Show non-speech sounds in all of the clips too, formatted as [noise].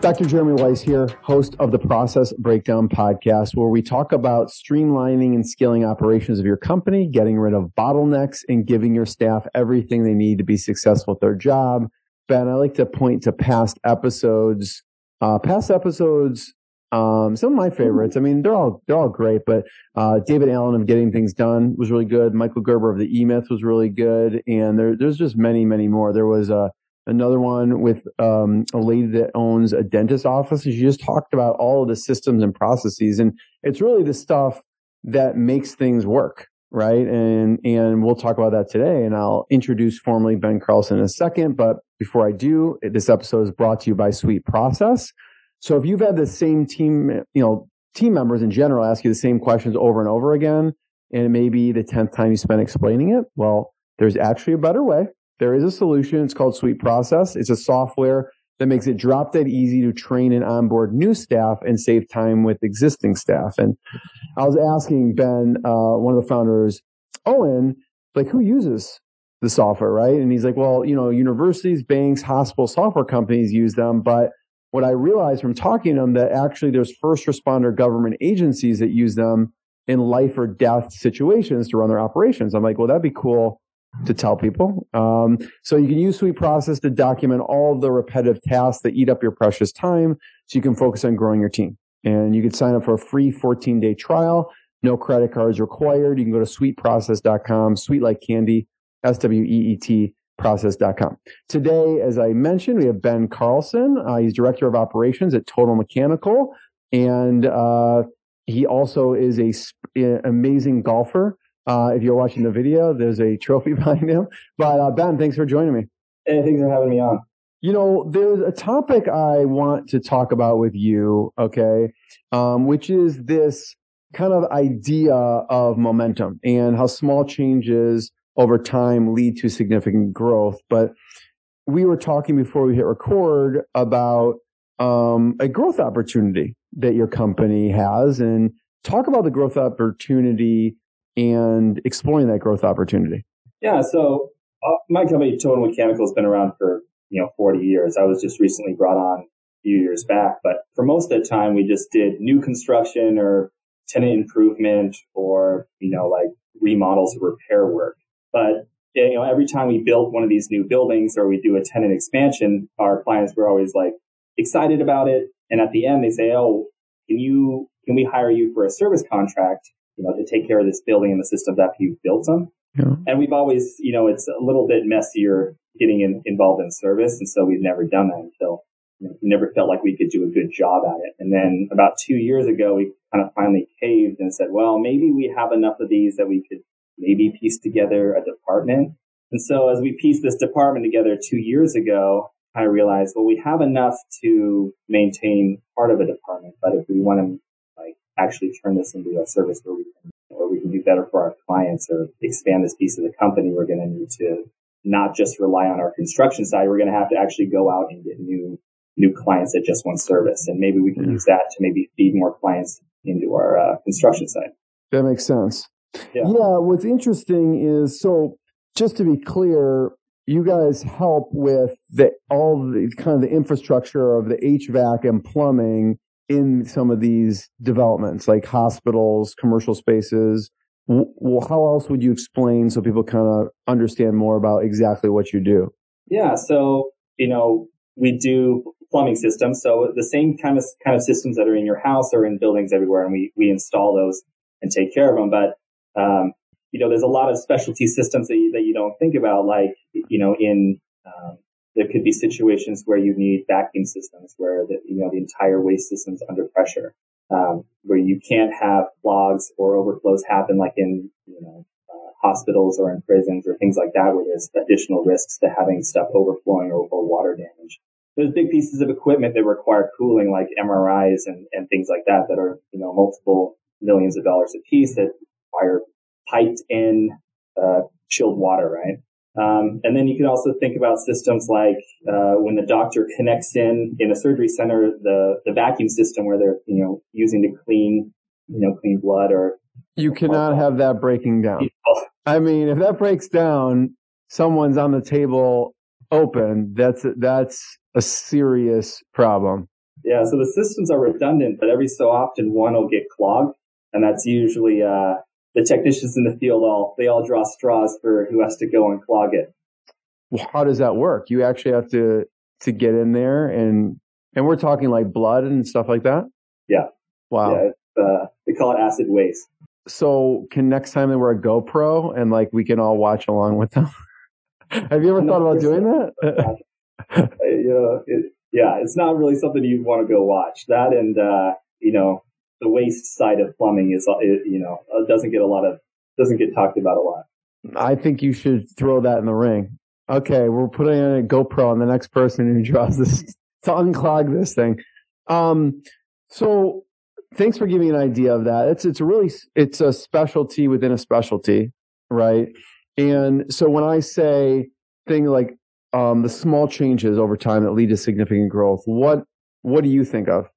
Dr. Jeremy Weisz here, host of the Process Breakdown podcast, where we talk about streamlining and scaling operations of your company, getting rid of bottlenecks, and giving your staff everything they need to be successful at their job. Ben, I like to point to past episodes. Uh, past episodes, um, some of my favorites. I mean, they're all they're all great, but uh, David Allen of Getting Things Done was really good. Michael Gerber of the E Myth was really good, and there, there's just many, many more. There was a another one with um, a lady that owns a dentist office. And she just talked about all of the systems and processes. And it's really the stuff that makes things work. Right. And, and we'll talk about that today. And I'll introduce formally Ben Carlson in a second. But before I do, this episode is brought to you by Sweet Process. So if you've had the same team, you know, team members in general ask you the same questions over and over again, and it may be the 10th time you spent explaining it, well, there's actually a better way. There is a solution. It's called Sweet Process. It's a software that makes it drop dead easy to train and onboard new staff and save time with existing staff. And I was asking Ben, uh, one of the founders, Owen, like who uses the software, right? And he's like, well, you know, universities, banks, hospital software companies use them. But what I realized from talking to them that actually there's first responder government agencies that use them in life or death situations to run their operations. I'm like, well, that'd be cool to tell people. Um, so you can use Sweet Process to document all the repetitive tasks that eat up your precious time so you can focus on growing your team. And you can sign up for a free 14 day trial. No credit cards required. You can go to sweetprocess.com, sweet like candy, S W E E T process.com. Today, as I mentioned, we have Ben Carlson. Uh, he's director of operations at Total Mechanical. And, uh, he also is a sp- amazing golfer. Uh, if you're watching the video, there's a trophy [laughs] behind him. But uh, Ben, thanks for joining me. Hey, thanks for having me on. You know, there's a topic I want to talk about with you, okay, um, which is this kind of idea of momentum and how small changes over time lead to significant growth. But we were talking before we hit record about um, a growth opportunity that your company has and talk about the growth opportunity and exploring that growth opportunity? Yeah, so uh, my company, Total Mechanical, has been around for you know 40 years. I was just recently brought on a few years back, but for most of the time, we just did new construction or tenant improvement or you know like remodels or repair work. But you know, every time we built one of these new buildings or we do a tenant expansion, our clients were always like excited about it. And at the end, they say, "Oh, can you can we hire you for a service contract?" You know, to take care of this building and the systems after you've built them. Yeah. And we've always, you know, it's a little bit messier getting in, involved in service. And so we've never done that until you know, we never felt like we could do a good job at it. And then about two years ago, we kind of finally caved and said, well, maybe we have enough of these that we could maybe piece together a department. And so as we pieced this department together two years ago, I realized, well, we have enough to maintain part of a department, but if we want to actually turn this into a service where we can, where we can do better for our clients or expand this piece of the company, we're going to need to not just rely on our construction side. We're going to have to actually go out and get new, new clients that just want service. And maybe we can use that to maybe feed more clients into our uh, construction side. That makes sense. Yeah. yeah. What's interesting is so just to be clear, you guys help with the all the kind of the infrastructure of the HVAC and plumbing in some of these developments, like hospitals, commercial spaces. Well, how else would you explain so people kind of understand more about exactly what you do? Yeah, so you know we do plumbing systems, so the same kind of kind of systems that are in your house are in buildings everywhere, and we we install those and take care of them. But um, you know, there's a lot of specialty systems that you, that you don't think about, like you know, in um, there could be situations where you need vacuum systems where the, you know, the entire waste system's under pressure, um, where you can't have clogs or overflows happen like in, you know, uh, hospitals or in prisons or things like that where there's additional risks to having stuff overflowing or, or water damage. there's big pieces of equipment that require cooling, like MRIs and, and things like that, that are you know multiple millions of dollars a piece that require piped in uh, chilled water, right? Um, and then you can also think about systems like uh, when the doctor connects in in a surgery center, the the vacuum system where they're you know using to clean you know clean blood or you cannot have that breaking down. [laughs] I mean, if that breaks down, someone's on the table open. That's that's a serious problem. Yeah, so the systems are redundant, but every so often one will get clogged, and that's usually uh, the technicians in the field all they all draw straws for who has to go and clog it. Well, how does that work? You actually have to to get in there and and we're talking like blood and stuff like that. Yeah. Wow. Yeah, uh, they call it acid waste. So can next time they wear a GoPro and like we can all watch along with them? [laughs] have you ever thought about doing that? [laughs] you know, it, yeah, it's not really something you'd want to go watch. That and uh, you know, the waste side of plumbing is, you know, uh, doesn't get a lot of, doesn't get talked about a lot. I think you should throw that in the ring. Okay, we're putting in a GoPro on the next person who draws this [laughs] to unclog this thing. Um, so thanks for giving an idea of that. It's it's a really it's a specialty within a specialty, right? And so when I say things like um, the small changes over time that lead to significant growth, what what do you think of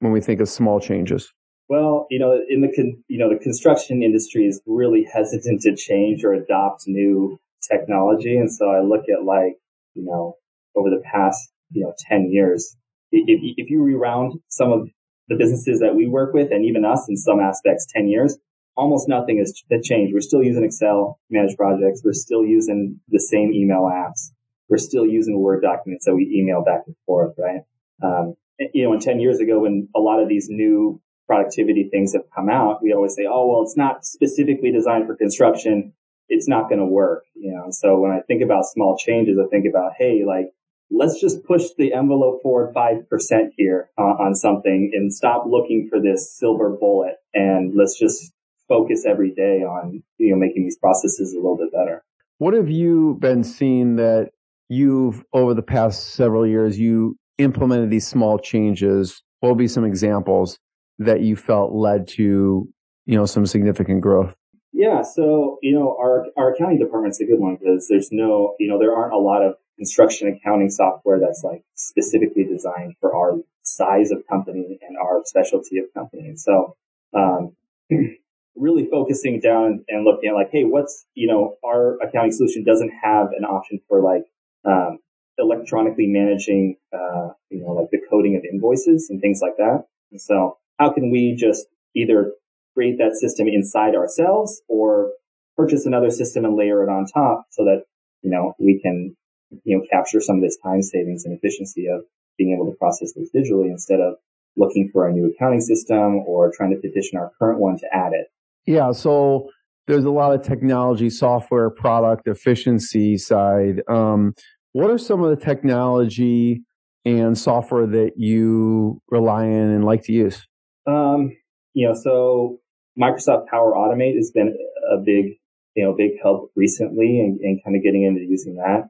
when we think of small changes? Well, you know, in the con- you know the construction industry is really hesitant to change or adopt new technology, and so I look at like you know over the past you know ten years, if if you reround some of the businesses that we work with, and even us in some aspects, ten years, almost nothing has changed. We're still using Excel managed projects. We're still using the same email apps. We're still using Word documents that we email back and forth, right? Um, you know, and 10 years ago, when a lot of these new productivity things have come out, we always say, oh, well, it's not specifically designed for construction. It's not going to work, you know. So when I think about small changes, I think about, hey, like, let's just push the envelope forward 5% here uh, on something and stop looking for this silver bullet. And let's just focus every day on, you know, making these processes a little bit better. What have you been seeing that you've, over the past several years, you implemented these small changes? What will be some examples that you felt led to, you know, some significant growth? Yeah. So, you know, our, our accounting department's a good one because there's no, you know, there aren't a lot of construction accounting software that's like specifically designed for our size of company and our specialty of company. And so, um, [clears throat] really focusing down and looking at like, hey, what's, you know, our accounting solution doesn't have an option for like, um, electronically managing, uh, you know, like the coding of invoices and things like that. And so how can we just either create that system inside ourselves or purchase another system and layer it on top so that, you know, we can, you know, capture some of this time savings and efficiency of being able to process those digitally instead of looking for a new accounting system or trying to petition our current one to add it. Yeah. So there's a lot of technology, software, product efficiency side. Um, what are some of the technology and software that you rely on and like to use? Um, you know, so Microsoft Power Automate has been a big, you know, big help recently and, kind of getting into using that.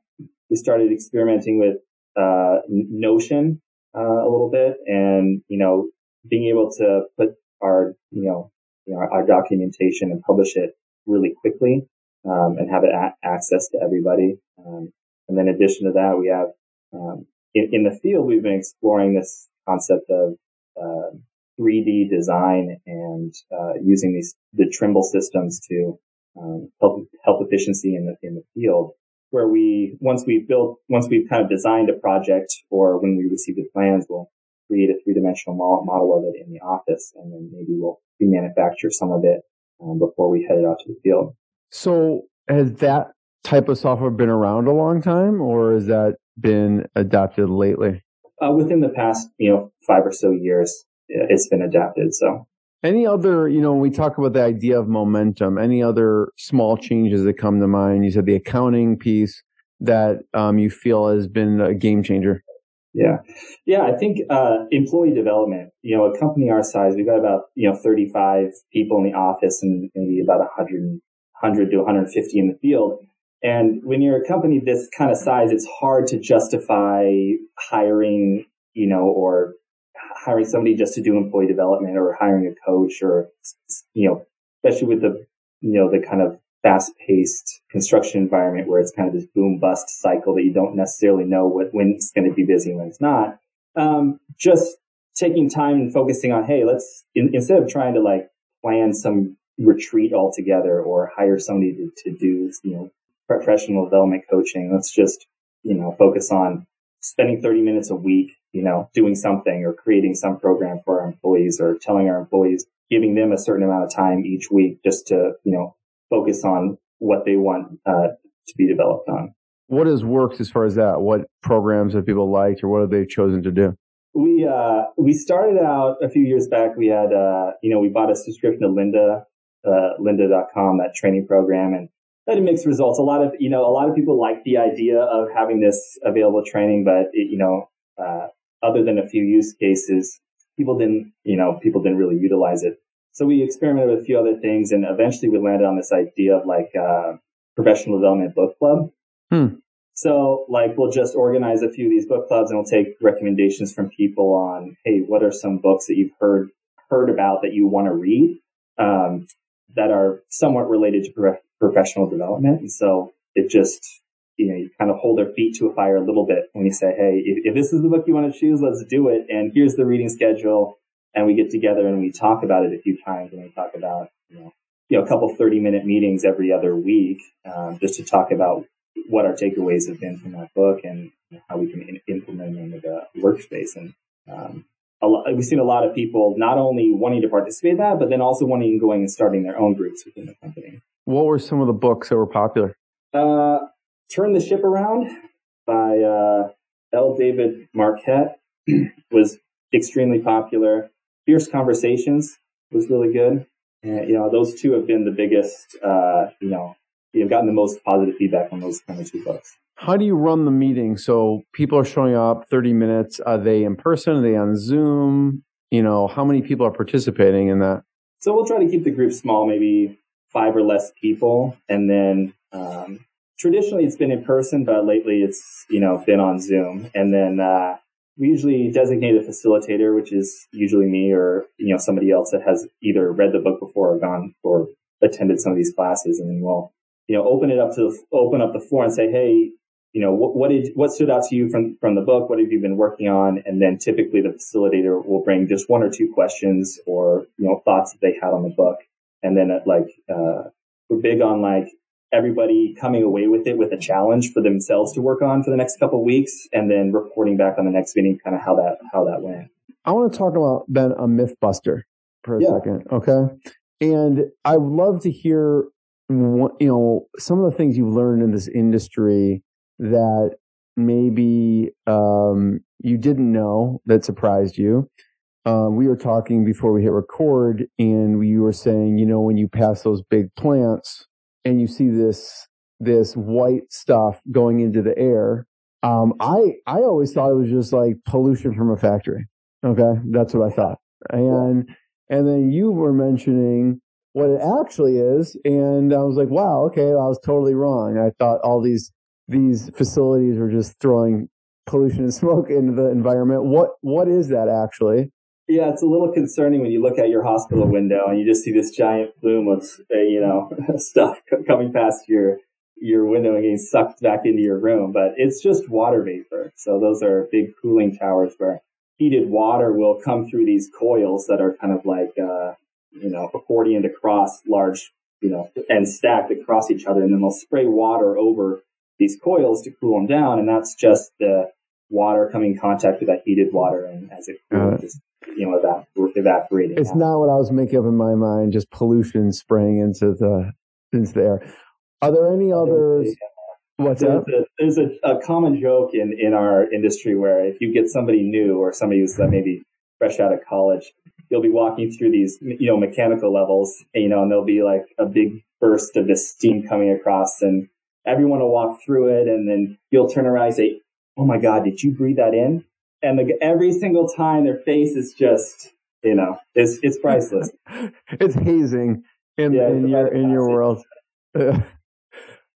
We started experimenting with uh, Notion uh, a little bit, and you know, being able to put our, you know, you know our, our documentation and publish it really quickly um, and have it a- access to everybody. Um, and then in addition to that, we have um, in, in, the field we've been exploring this concept of uh, 3D design and uh, using these the Trimble systems to um, help help efficiency in the in the field. Where we once we've built once we've kind of designed a project or when we receive the plans, we'll create a three dimensional model of it in the office, and then maybe we'll remanufacture some of it um, before we head it out to the field. So has that type of software been around a long time, or has that been adopted lately? Uh, within the past, you know, five or so years, it's been adapted. So any other, you know, when we talk about the idea of momentum, any other small changes that come to mind? You said the accounting piece that um, you feel has been a game changer. Yeah, yeah. I think uh, employee development. You know, a company our size, we've got about you know 35 people in the office and maybe about 100, 100 to 150 in the field. And when you're a company this kind of size, it's hard to justify hiring, you know, or hiring somebody just to do employee development or hiring a coach or, you know, especially with the, you know, the kind of fast paced construction environment where it's kind of this boom bust cycle that you don't necessarily know what, when it's going to be busy and when it's not. Um, just taking time and focusing on, hey, let's, in, instead of trying to like plan some retreat altogether or hire somebody to, to do, you know, professional development coaching, let's just, you know, focus on spending 30 minutes a week, you know, doing something or creating some program for our employees or telling our employees, giving them a certain amount of time each week just to, you know, focus on what they want uh, to be developed on. What has worked as far as that? What programs have people liked or what have they chosen to do? We uh, we started out a few years back. We had uh, you know we bought a subscription to Lynda, uh, Lynda.com, that training program, and that had mixed results. A lot of you know a lot of people like the idea of having this available training, but it, you know uh, other than a few use cases, people didn't you know people didn't really utilize it. So we experimented with a few other things, and eventually we landed on this idea of like uh, professional development book club. Hmm. So, like, we'll just organize a few of these book clubs, and we'll take recommendations from people on, hey, what are some books that you've heard heard about that you want to read um, that are somewhat related to pro- professional development? And so it just, you know, you kind of hold their feet to a fire a little bit when you say, hey, if, if this is the book you want to choose, let's do it. And here's the reading schedule. And we get together and we talk about it a few times, and we talk about, you know, you know, a couple 30 minute meetings every other week, um, just to talk about what our takeaways have been from that book and how we can in- implement them in the workspace. And um, lot, we've seen a lot of people not only wanting to participate in that, but then also wanting going and starting their own groups within the company. What were some of the books that were popular? Uh, Turn the Ship Around by uh, L. David Marquet [clears throat] was extremely popular. Fierce Conversations was really good. And, you know, those two have been the biggest, uh, you know, you've gotten the most positive feedback on those kind of two books. How do you run the meeting? So people are showing up 30 minutes. Are they in person? Are they on Zoom? You know, how many people are participating in that? So we'll try to keep the group small, maybe five or less people. And then um, traditionally it's been in person, but lately it's, you know, been on Zoom. And then uh, we usually designate a facilitator, which is usually me or, you know, somebody else that has either read the book before or gone or attended some of these classes. And then we'll you know, open it up to the, open up the floor and say, hey, you know, what, what did what stood out to you from from the book? What have you been working on? And then typically the facilitator will bring just one or two questions or you know thoughts that they had on the book, and then it, like uh, we're big on like everybody coming away with it with a challenge for themselves to work on for the next couple of weeks, and then reporting back on the next meeting, kind of how that how that went. I want to talk about Ben a myth buster for a Yeah. second, okay? And I would love to hear what, you know some of the things you've learned in this industry that maybe um, you didn't know that surprised you. Um, we were talking before we hit record, and you were saying, you know, when you pass those big plants and you see this this white stuff going into the air, um, I I always thought it was just like pollution from a factory. Okay, that's what I thought. And and then you were mentioning what it actually is, and I was like, wow, okay, I was totally wrong. I thought all these these facilities were just throwing pollution and smoke into the environment. What what is that actually? Yeah, it's a little concerning when you look at your hospital window and you just see this giant plume of uh, you know [laughs] stuff coming past your your window and getting sucked back into your room. But it's just water vapor. So those are big cooling towers where heated water will come through these coils that are kind of like uh, you know accordioned across large you know and stacked across each other, and then they'll spray water over these coils to cool them down, and that's just the water coming in contact with that heated water, and as it Uh, just you know evap- evaporating. It's out. not what I was making up in my mind. Just pollution spraying into the into the air. Are there any others? What's There's, that? a, there's a, a common joke in, in our industry where if you get somebody new or somebody who's uh, maybe fresh out of college, you'll be walking through these, you know, mechanical levels, and, you know, and there'll be like a big burst of this steam coming across and everyone will walk through it. And then you'll turn around and say, Oh my God, did you breathe that in? And the, every single time their face is just, you know, it's, it's priceless. [laughs] It's hazing in, Yeah, in your in your world. [laughs]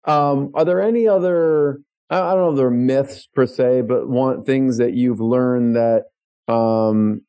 Um, are there any other, I don't know if they're myths per se, but want things that you've learned that, um,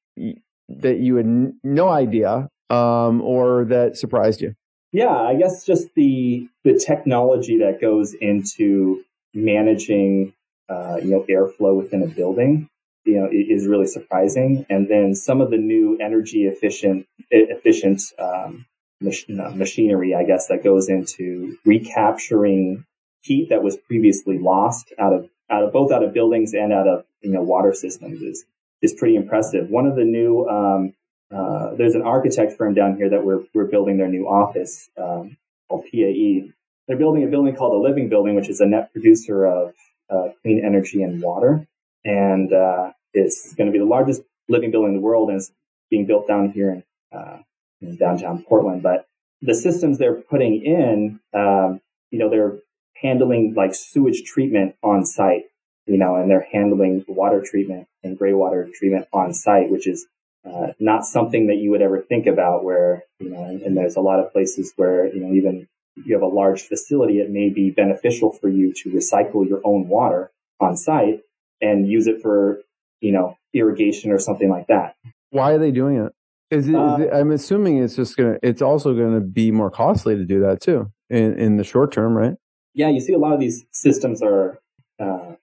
that you had n- no idea, um, or that surprised you? Yeah, I guess just the the technology that goes into managing, uh, you know, airflow within a building, you know, is really surprising. And then some of the new energy efficient efficient um, mach- machinery, I guess, that goes into recapturing heat that was previously lost out of out of both out of buildings and out of you know water systems is is pretty impressive. One of the new um, uh, there's an architect firm down here that we're we're building their new office um, called PAE. They're building a building called the Living Building, which is a net producer of uh, clean energy and water, and uh, it's going to be the largest living building in the world, and it's being built down here in, uh, in downtown Portland. But the systems they're putting in, um, you know, they're handling like sewage treatment on site, you know, and they're handling water treatment and gray water treatment on site, which is uh, not something that you would ever think about where, you know, and, and, there's a lot of places where, you know, even you have a large facility, it may be beneficial for you to recycle your own water on site and use it for, you know, irrigation or something like that. Why are they doing it? Is it, uh, is it I'm assuming it's just going to, it's also going to be more costly to do that too in, in the short term, right? Yeah. You see a lot of these systems are, uh,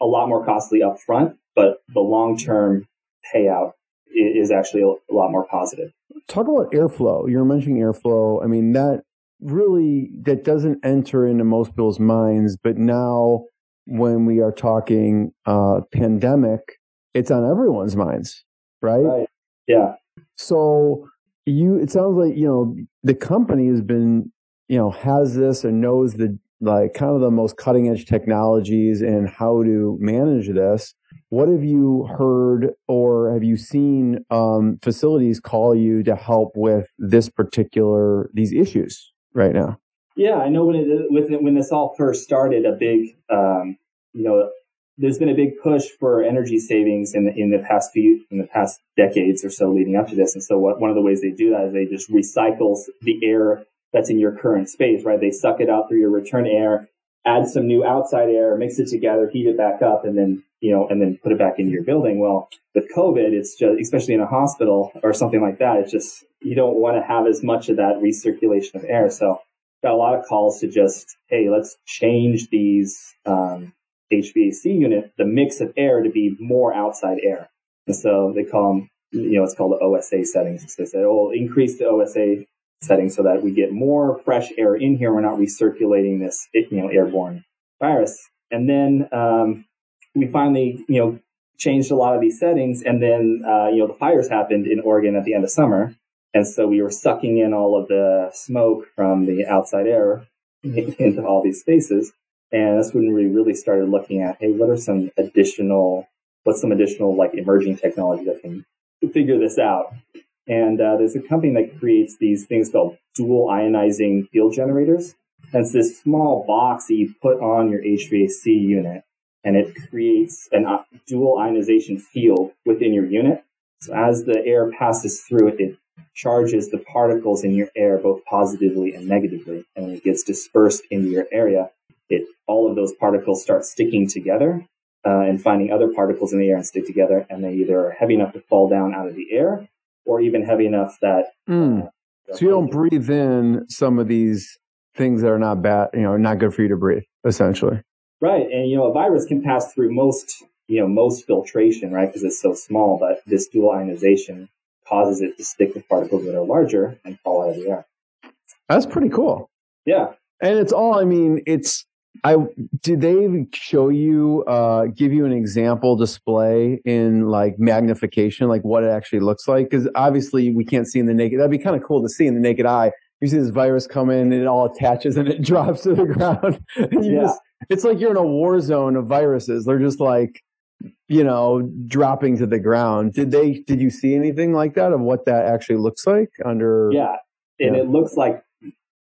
a lot more costly up front, but the long term payout is actually a lot more positive. Talk about airflow. You're mentioning airflow. I mean, that really, that doesn't enter into most people's minds, but now when we are talking uh, pandemic, it's on everyone's minds, right? Right. Yeah. So you, it sounds like, you know, the company has been, you know, has this and knows the, like kind of the most cutting edge technologies and how to manage this. What have you heard or have you seen um, facilities call you to help with this particular these issues right now? Yeah, I know when it when this all first started, a big um, you know there's been a big push for energy savings in the, in the past few in the past decades or so leading up to this. And so what, one of the ways they do that is they just recycle the air that's in your current space, right? They suck it out through your return air, add some new outside air, mix it together, heat it back up, and then you know, and then put it back into your building. Well, with COVID, it's just, especially in a hospital or something like that, it's just, you don't want to have as much of that recirculation of air. So got a lot of calls to just, hey, let's change these, um, HVAC unit, the mix of air to be more outside air. And so they call them, you know, it's called the OSA settings. So they said, oh, we'll increase the OSA setting so that we get more fresh air in here. We're not recirculating this, you know, airborne virus. And then, um, we finally, you know, changed a lot of these settings. And then, uh, you know, the fires happened in Oregon at the end of summer. And so we were sucking in all of the smoke from the outside air into all these spaces. And that's when we really started looking at, hey, what are some additional, what's some additional like emerging technology that can figure this out? And uh, there's a company that creates these things called dual ionizing field generators. And it's this small box that you put on your HVAC unit and it creates a uh, dual ionization field within your unit. So as the air passes through it, it charges the particles in your air both positively and negatively. And when it gets dispersed into your area, it all of those particles start sticking together uh, and finding other particles in the air and stick together, and they either are heavy enough to fall down out of the air, or even heavy enough that. Mm. Uh, so you don't breathe in some of these things that are not bad, you know, not good for you to breathe, essentially. Right. And, you know, a virus can pass through most, you know, most filtration, right? Because it's so small, but this dual ionization causes it to stick with particles that are larger and fall out of the air. That's pretty cool. Yeah. And it's all, I mean, it's, I, did they show you, uh, give you an example display in like magnification, like what it actually looks like? Cause obviously we can't see in the naked, that'd be kind of cool to see in the naked eye. You see this virus come in and it all attaches and it [laughs] drops to the ground. [laughs] yeah. Just, it's like you're in a war zone of viruses. They're just like, you know, dropping to the ground. Did they, did you see anything like that of what that actually looks like under? Yeah. And yeah. it looks like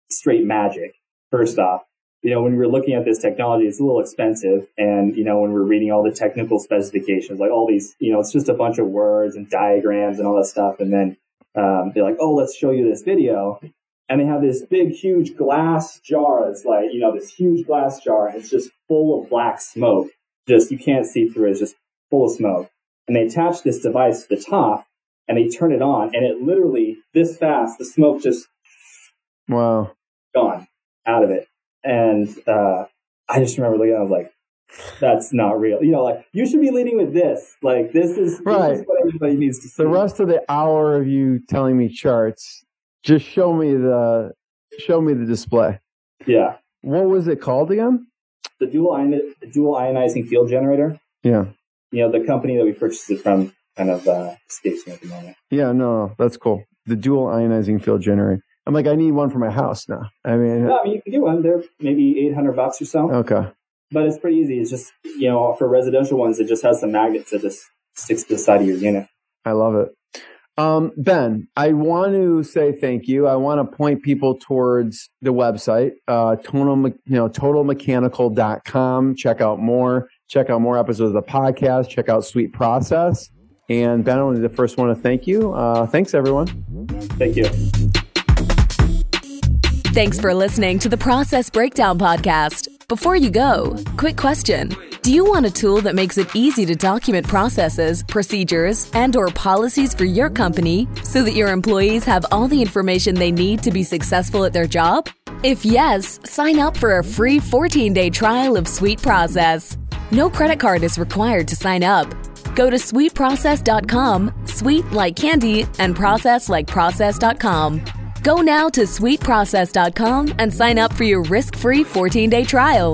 straight magic, first off. You know, when we're looking at this technology, it's a little expensive. And, you know, when we're reading all the technical specifications, like all these, you know, it's just a bunch of words and diagrams and all that stuff. And then um, they're like, oh, let's show you this video. and they have this big, huge glass jar. It's like, you know, this huge glass jar. And it's just full of black smoke. Just, you can't see through it. It's just full of smoke. And they attach this device to the top and they turn it on and it literally this fast, the smoke just wow gone out of it. And, uh, I just remember looking, I was like, that's not real. You know, like you should be leading with this. Like this is, right. This is what everybody needs to see. The rest of the hour of you telling me charts just show me the show me the display. Yeah. What was it called again? The dual ion, dual ionizing field generator. Yeah. You know, the company that we purchased it from kind of uh, escapes me at the moment. Yeah, no, that's cool. The dual ionizing field generator. I'm like, I need one for my house now. I mean, no, I mean you can get one. They're maybe 800 bucks or so. Okay. But it's pretty easy. It's just you know, for residential ones, it just has some magnets that just sticks to the side of your unit. I love it. Um, ben, I want to say thank you. I want to point people towards the website, uh, total, you know, totalmechanical.com. Check out more, check out more episodes of the podcast, check out Sweet Process. And Ben, I'm the first one to thank you. Uh, thanks, everyone. Thank you. Thanks for listening to the Process Breakdown Podcast. Before you go, quick question. Do you want a tool that makes it easy to document processes, procedures, and or policies for your company so that your employees have all the information they need to be successful at their job? If yes, sign up for a free 14-day trial of Sweet Process. No credit card is required to sign up. Go to sweetprocess.com, sweet like candy, and process like process.com. Go now to sweetprocess.com and sign up for your risk free 14 day trial.